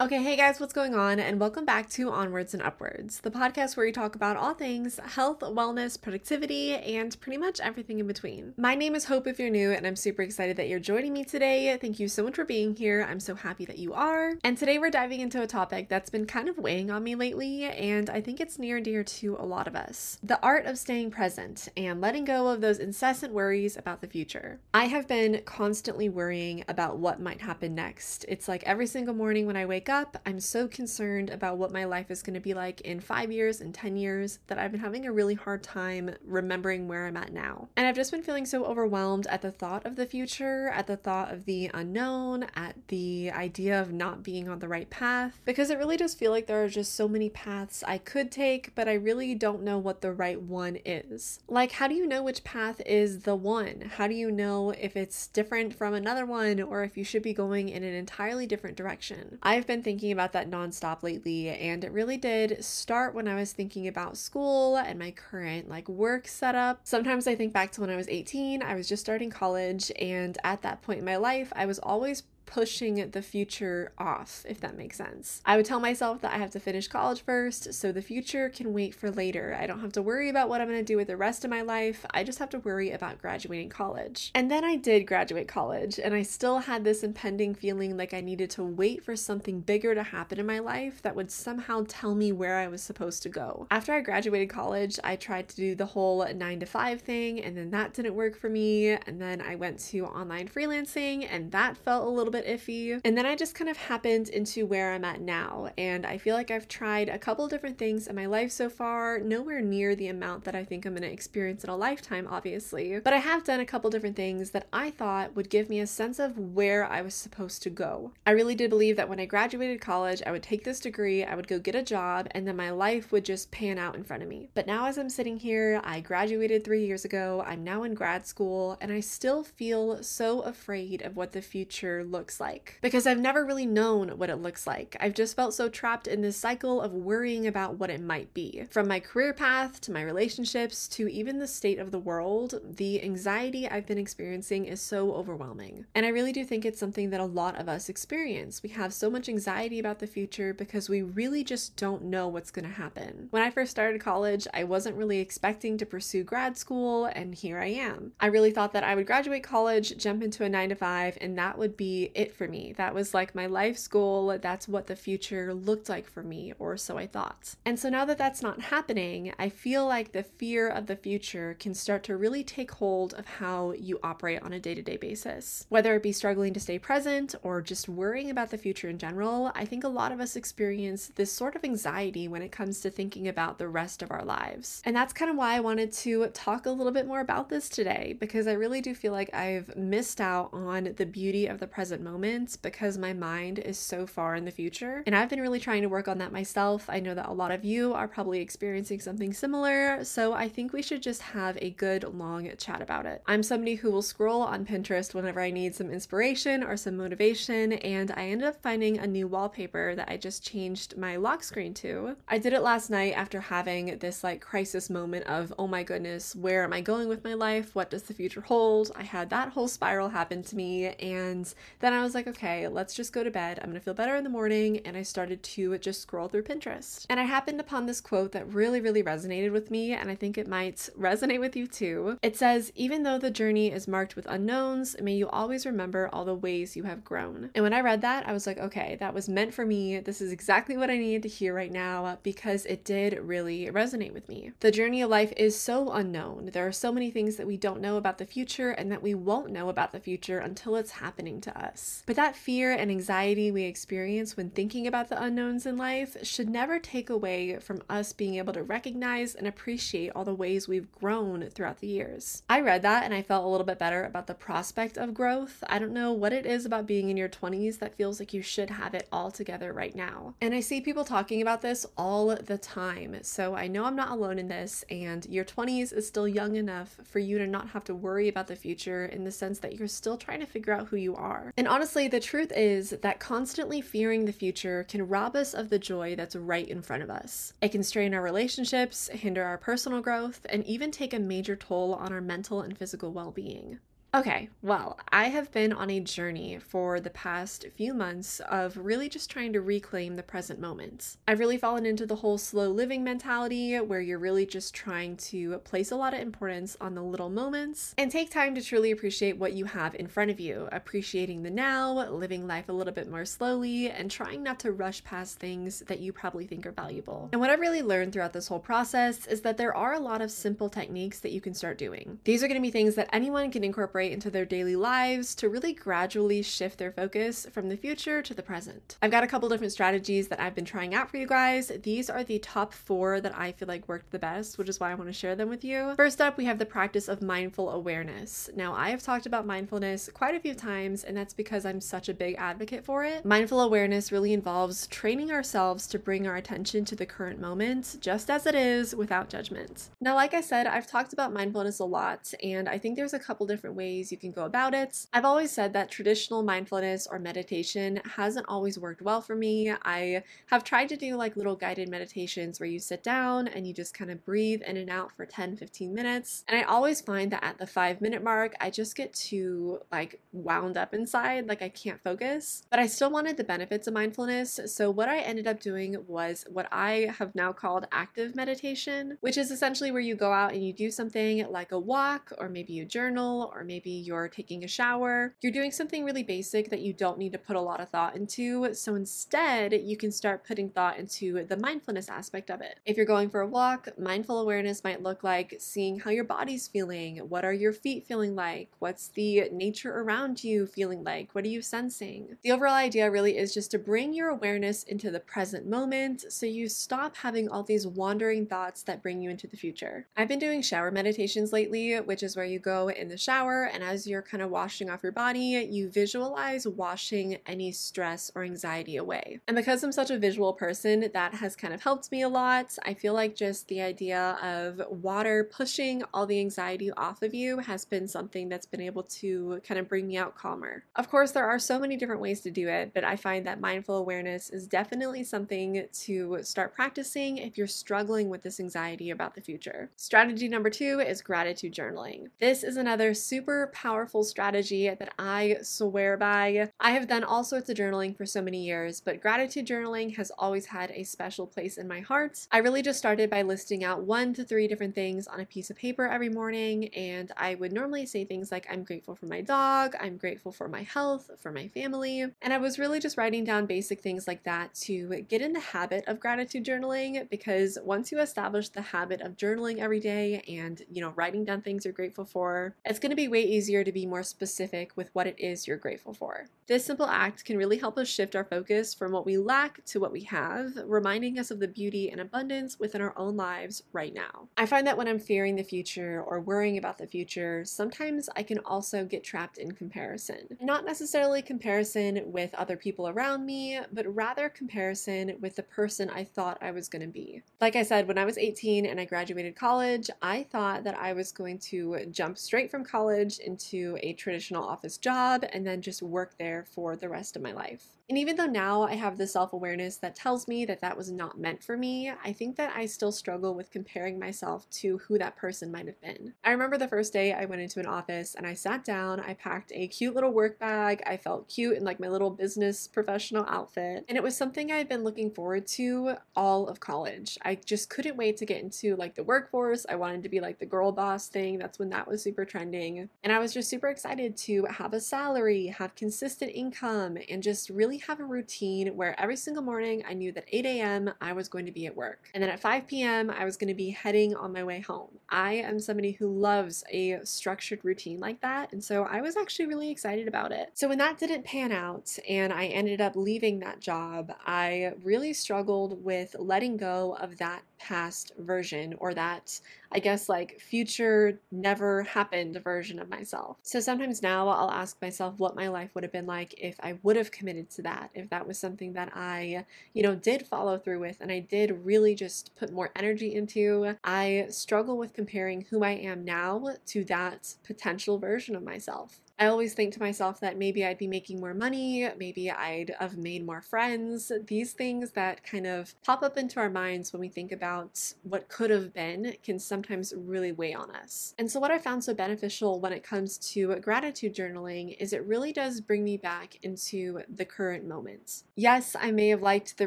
Okay, hey guys, what's going on? And welcome back to Onwards and Upwards, the podcast where we talk about all things health, wellness, productivity, and pretty much everything in between. My name is Hope if you're new, and I'm super excited that you're joining me today. Thank you so much for being here. I'm so happy that you are. And today we're diving into a topic that's been kind of weighing on me lately, and I think it's near and dear to a lot of us the art of staying present and letting go of those incessant worries about the future. I have been constantly worrying about what might happen next. It's like every single morning when I wake up, I'm so concerned about what my life is going to be like in five years and 10 years that I've been having a really hard time remembering where I'm at now. And I've just been feeling so overwhelmed at the thought of the future, at the thought of the unknown, at the idea of not being on the right path, because it really does feel like there are just so many paths I could take, but I really don't know what the right one is. Like, how do you know which path is the one? How do you know if it's different from another one or if you should be going in an entirely different direction? I've been been thinking about that nonstop lately, and it really did start when I was thinking about school and my current like work setup. Sometimes I think back to when I was 18, I was just starting college, and at that point in my life, I was always pushing the future off, if that makes sense. I would tell myself that I have to finish college first so the future can wait for later. I don't have to worry about what I'm going to do with the rest of my life. I just have to worry about graduating college. And then I did graduate college, and I still had this impending feeling like I needed to wait for something bigger to happen in my life that would somehow tell me where I was supposed to go. After I graduated college, I tried to do the whole nine to five thing, and then that didn't work for me. And then I went to online freelancing, and that felt a little bit bit iffy. And then I just kind of happened into where I'm at now. And I feel like I've tried a couple different things in my life so far, nowhere near the amount that I think I'm to experience in a lifetime, obviously. But I have done a couple different things that I thought would give me a sense of where I was supposed to go. I really did believe that when I graduated college, I would take this degree, I would go get a job, and then my life would just pan out in front of me. But now, as I'm sitting here, I graduated three years ago, I'm now in grad school, and I still feel so afraid of what the future looks looks like because I've never really known what it looks like. I've just felt so trapped in this cycle of worrying about what it might be. From my career path to my relationships to even the state of the world, the anxiety I've been experiencing is so overwhelming. And I really do think it's something that a lot of us experience. We have so much anxiety about the future because we really just don't know what's going to happen. When I first started college, I wasn't really expecting to pursue grad school, and here I am. I really thought that I would graduate college, jump into a nine to five, and that would be it for me. That was like my life's goal. That's what the future looked like for me, or so I thought. And so now that that's not happening, I feel like the fear of the future can start to really take hold of how you operate on a day to day basis. Whether it be struggling to stay present or just worrying about the future in general, I think a lot of us experience this sort of anxiety when it comes to thinking about the rest of our lives. And that's kind of why I wanted to talk a little bit more about this today, because I really do feel like I've missed out on the beauty of the present moments because my mind is so far in the future. And I've been really trying to work on that myself. I know that a lot of you are probably experiencing something similar, so I think we should just have a good long chat about it. I'm somebody who will scroll on Pinterest whenever I need some inspiration or some motivation, and I ended up finding a new wallpaper that I just changed my lock screen to. I did it last night after having this like crisis moment of, oh my goodness, where am I going with my life? What does the future hold? I had that whole spiral happen to me, and then I was like, okay, let's just go to bed. I'm gonna feel better in the morning. And I started to just scroll through Pinterest. And I happened upon this quote that really, really resonated with me, and I think it might resonate with you too. It says, even though the journey is marked with unknowns, may you always remember all the ways you have grown. And when I read that, I was like, okay, that was meant for me. This is exactly what I needed to hear right now because it did really resonate with me. The journey of life is so unknown. There are so many things that we don't know about the future and that we won't know about the future until it's happening to us. But that fear and anxiety we experience when thinking about the unknowns in life should never take away from us being able to recognize and appreciate all the ways we've grown throughout the years. I read that and I felt a little bit better about the prospect of growth. I don't know what it is about being in your 20s that feels like you should have it all together right now. And I see people talking about this all the time. So I know I'm not alone in this, and your 20s is still young enough for you to not have to worry about the future in the sense that you're still trying to figure out who you are. And honestly, the truth is that constantly fearing the future can rob us of the joy that's right in front of us. It can strain our relationships, hinder our personal growth, and even take a major toll on our mental and physical well being. Okay, well, I have been on a journey for the past few months of really just trying to reclaim the present moment. I've really fallen into the whole slow living mentality where you're really just trying to place a lot of importance on the little moments and take time to truly appreciate what you have in front of you, appreciating the now, living life a little bit more slowly, and trying not to rush past things that you probably think are valuable. And what I've really learned throughout this whole process is that there are a lot of simple techniques that you can start doing. These are going to be things that anyone can incorporate into their daily lives to really gradually shift their focus from the future to the present. I've got a couple different strategies that I've been trying out for you guys. These are the top four that I feel like worked the best, which is why I want to share them with you. First up, we have the practice of mindful awareness. Now, I have talked about mindfulness quite a few times, and that's because I'm such a big advocate for it. Mindful awareness really involves training ourselves to bring our attention to the current moment, just as it is, without judgment. Now, like I said, I've talked about mindfulness a lot, and I think there's a couple different ways ways you can go about it. I've always said that traditional mindfulness or meditation hasn't always worked well for me. I have tried to do like little guided meditations where you sit down and you just kind of breathe in and out for 10 15 minutes. And I always find that at the five minute mark, I just get too like wound up inside, like I can't focus. But I still wanted the benefits of mindfulness. So what I ended up doing was what I have now called active meditation, which is essentially where you go out and you do something like a walk, or maybe you journal, or maybe maybe you're taking a shower. You're doing something really basic that you don't need to put a lot of thought into. So instead, you can start putting thought into the mindfulness aspect of it. If you're going for a walk, mindful awareness might look like seeing how your body's feeling. What are your feet feeling like? What's the nature around you feeling like? What are you sensing? The overall idea really is just to bring your awareness into the present moment so you stop having all these wandering thoughts that bring you into the future. I've been doing shower meditations lately, which is where you go in the shower and as you're kind of washing off your body, you visualize washing any stress or anxiety away. And because I'm such a visual person, that has kind of helped me a lot. I feel like just the idea of water pushing all the anxiety off of you has been something that's been able to kind of bring me out calmer. Of course, there are so many different ways to do it, but I find that mindful awareness is definitely something to start practicing if you're struggling with this anxiety about the future. Strategy number two is gratitude journaling. This is another super powerful strategy that I swear by. I have done all sorts of journaling for so many years, but gratitude journaling has always had a special place in my heart. I really just started by listing out one to three different things on a piece of paper every morning, and I would normally say things like, I'm grateful for my dog, I'm grateful for my health, for my family, and I was really just writing down basic things like that to get in the habit of gratitude journaling because once you establish the habit of journaling every day and, you know, writing down things you're grateful for, it's going to be way easier to be more specific with what it is you're grateful for. This simple act can really help us shift our focus from what we lack to what we have, reminding us of the beauty and abundance within our own lives right now. I find that when I'm fearing the future or worrying about the future, sometimes I can also get trapped in comparison. Not necessarily comparison with other people around me, but rather comparison with the person I thought I was going to be. Like I said, when I was 18 and I graduated college, I thought that I was going to jump straight from college into a traditional office job and then just work there for the rest of my life. And even though now I have the self awareness that tells me that that was not meant for me, I think that I still struggle with comparing myself to who that person might have been. I remember the first day I went into an office and I sat down, I packed a cute little work bag, I felt cute in like my little business professional outfit, and it was something I had been looking forward to all of college. I just couldn't wait to get into like the workforce. I wanted to be like the girl boss thing. That's when that was super trending. And I was just super excited to have a salary, have consistent income, and just really have a routine where every single morning I knew that 8 a.m. I was going to be at work. And then at 5 p.m., I was going to be heading on my way home. I am somebody who loves a structured routine like that. And so I was actually really excited about it. So when that didn't pan out and I ended up leaving that job, I really struggled with letting go of that past version or that, I guess, like future never happened version of myself. So sometimes now I'll ask myself what my life would have been like if I would have committed to that, if that was something that I, you know, did follow through with and I did really just put more energy into. I struggle with comparing who I am now to that potential version of myself. I always think to myself that maybe I'd be making more money, maybe I'd have made more friends. These things that kind of pop up into our minds when we think about what could have been can sometimes really weigh on us. And so, what I found so beneficial when it comes to gratitude journaling is it really does bring me back into the current moment. Yes, I may have liked the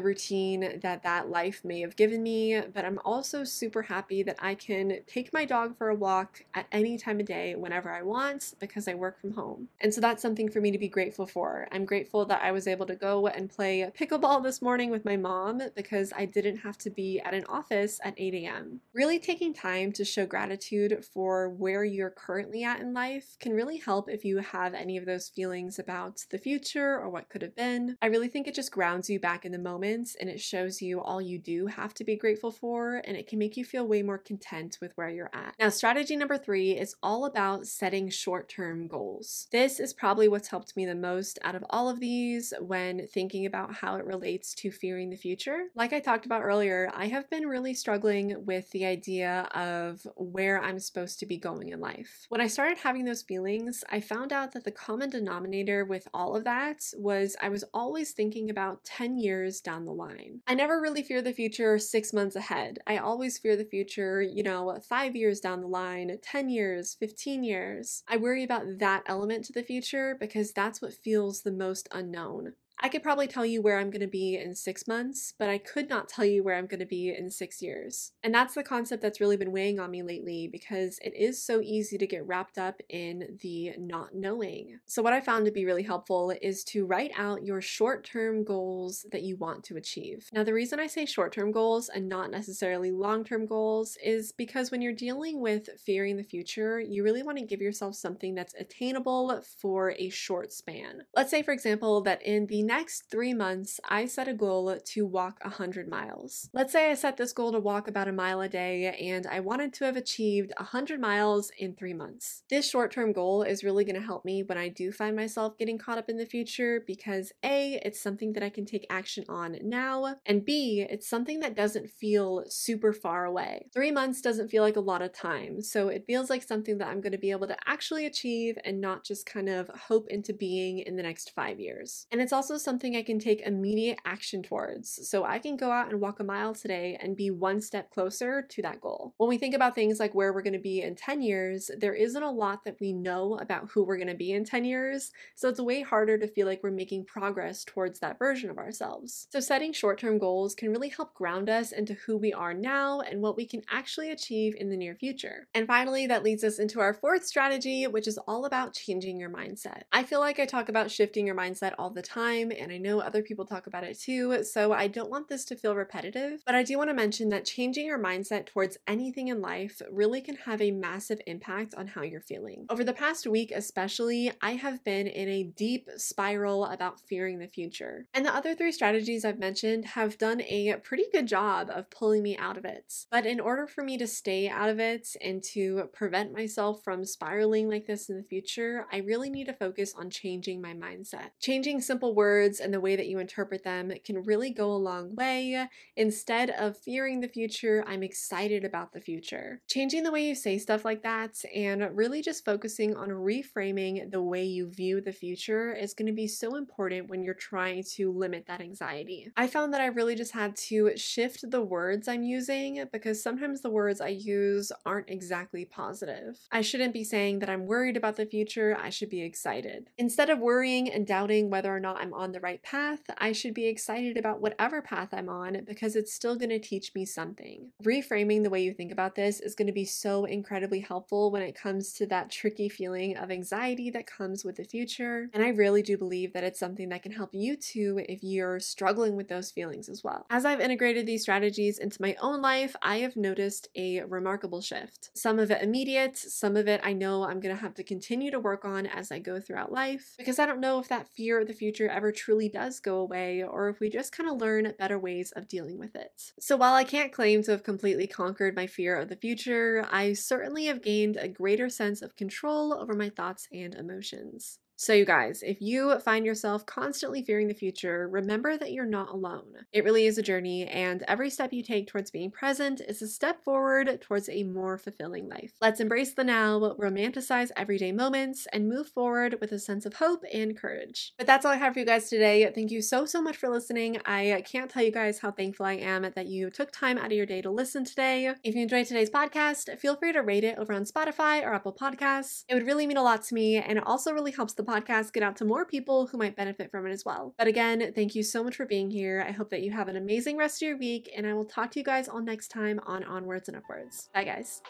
routine that that life may have given me, but I'm also super happy that I can take my dog for a walk at any time of day whenever I want because I work from home. And so that's something for me to be grateful for. I'm grateful that I was able to go and play pickleball this morning with my mom because I didn't have to be at an office at 8 a.m. Really taking time to show gratitude for where you're currently at in life can really help if you have any of those feelings about the future or what could have been. I really think it just grounds you back in the moment and it shows you all you do have to be grateful for and it can make you feel way more content with where you're at. Now, strategy number three is all about setting short term goals. This is probably what's helped me the most out of all of these when thinking about how it relates to fearing the future. Like I talked about earlier, I have been really struggling with the idea of where I'm supposed to be going in life. When I started having those feelings, I found out that the common denominator with all of that was I was always thinking about 10 years down the line. I never really fear the future six months ahead. I always fear the future, you know, five years down the line, 10 years, 15 years. I worry about that element to the future because that's what feels the most unknown. I could probably tell you where I'm going to be in six months, but I could not tell you where I'm going to be in six years. And that's the concept that's really been weighing on me lately because it is so easy to get wrapped up in the not knowing. So, what I found to be really helpful is to write out your short term goals that you want to achieve. Now, the reason I say short term goals and not necessarily long term goals is because when you're dealing with fearing the future, you really want to give yourself something that's attainable for a short span. Let's say, for example, that in the next three months, I set a goal to walk 100 miles. Let's say I set this goal to walk about a mile a day and I wanted to have achieved 100 miles in three months. This short term goal is really going to help me when I do find myself getting caught up in the future because A, it's something that I can take action on now, and B, it's something that doesn't feel super far away. Three months doesn't feel like a lot of time, so it feels like something that I'm going to be able to actually achieve and not just kind of hope into being in the next five years. And it's also something I can take immediate action towards. So I can go out and walk a mile today and be one step closer to that goal. When we think about things like where we're going to be in 10 years, there isn't a lot that we know about who we're going to be in 10 years. So it's way harder to feel like we're making progress towards that version of ourselves. So setting short term goals can really help ground us into who we are now and what we can actually achieve in the near future. And finally, that leads us into our fourth strategy, which is all about changing your mindset. I feel like I talk about shifting your mindset all the time and I know other people talk about it too, so I don't want this to feel repetitive, but I do want to mention that changing your mindset towards anything in life really can have a massive impact on how you're feeling. Over the past week, especially, I have been in a deep spiral about fearing the future. And the other three strategies I've mentioned have done a pretty good job of pulling me out of it. But in order for me to stay out of it and to prevent myself from spiraling like this in the future, I really need to focus on changing my mindset. Changing simple words words and the way that you interpret them can really go a long way. Instead of fearing the future, I'm excited about the future. Changing the way you say stuff like that and really just focusing on reframing the way you view the future is going to be so important when you're trying to limit that anxiety. I found that I really just had to shift the words I'm using because sometimes the words I use aren't exactly positive. I shouldn't be saying that I'm worried about the future, I should be excited. Instead of worrying and doubting whether or not I'm on the right path, I should be excited about whatever path I'm on because it's still going to teach me something. Reframing the way you think about this is going to be so incredibly helpful when it comes to that tricky feeling of anxiety that comes with the future. And I really do believe that it's something that can help you too if you're struggling with those feelings as well. As I've integrated these strategies into my own life, I have noticed a remarkable shift. Some of it immediate, some of it I know I'm going to have to continue to work on as I go throughout life because I don't know if that fear of the future ever truly does go away or if we just kind of learn better ways of dealing with it. So while I can't claim to have completely conquered my fear of the future, I certainly have gained a greater sense of control over my thoughts and emotions. So, you guys, if you find yourself constantly fearing the future, remember that you're not alone. It really is a journey, and every step you take towards being present is a step forward towards a more fulfilling life. Let's embrace the now, romanticize everyday moments, and move forward with a sense of hope and courage. But that's all I have for you guys today. Thank you so, so much for listening. I can't tell you guys how thankful I am that you took time out of your day to listen today. If you enjoyed today's podcast, feel free to rate it over on Spotify or Apple Podcasts. It would really mean a lot to me, and it also really helps the podcast get out to more people who might benefit from it as well. But again, thank you so much for being here. I hope that you have an amazing rest of your week, and I will talk to you guys all next time on Onwards and Upwards. Bye, guys.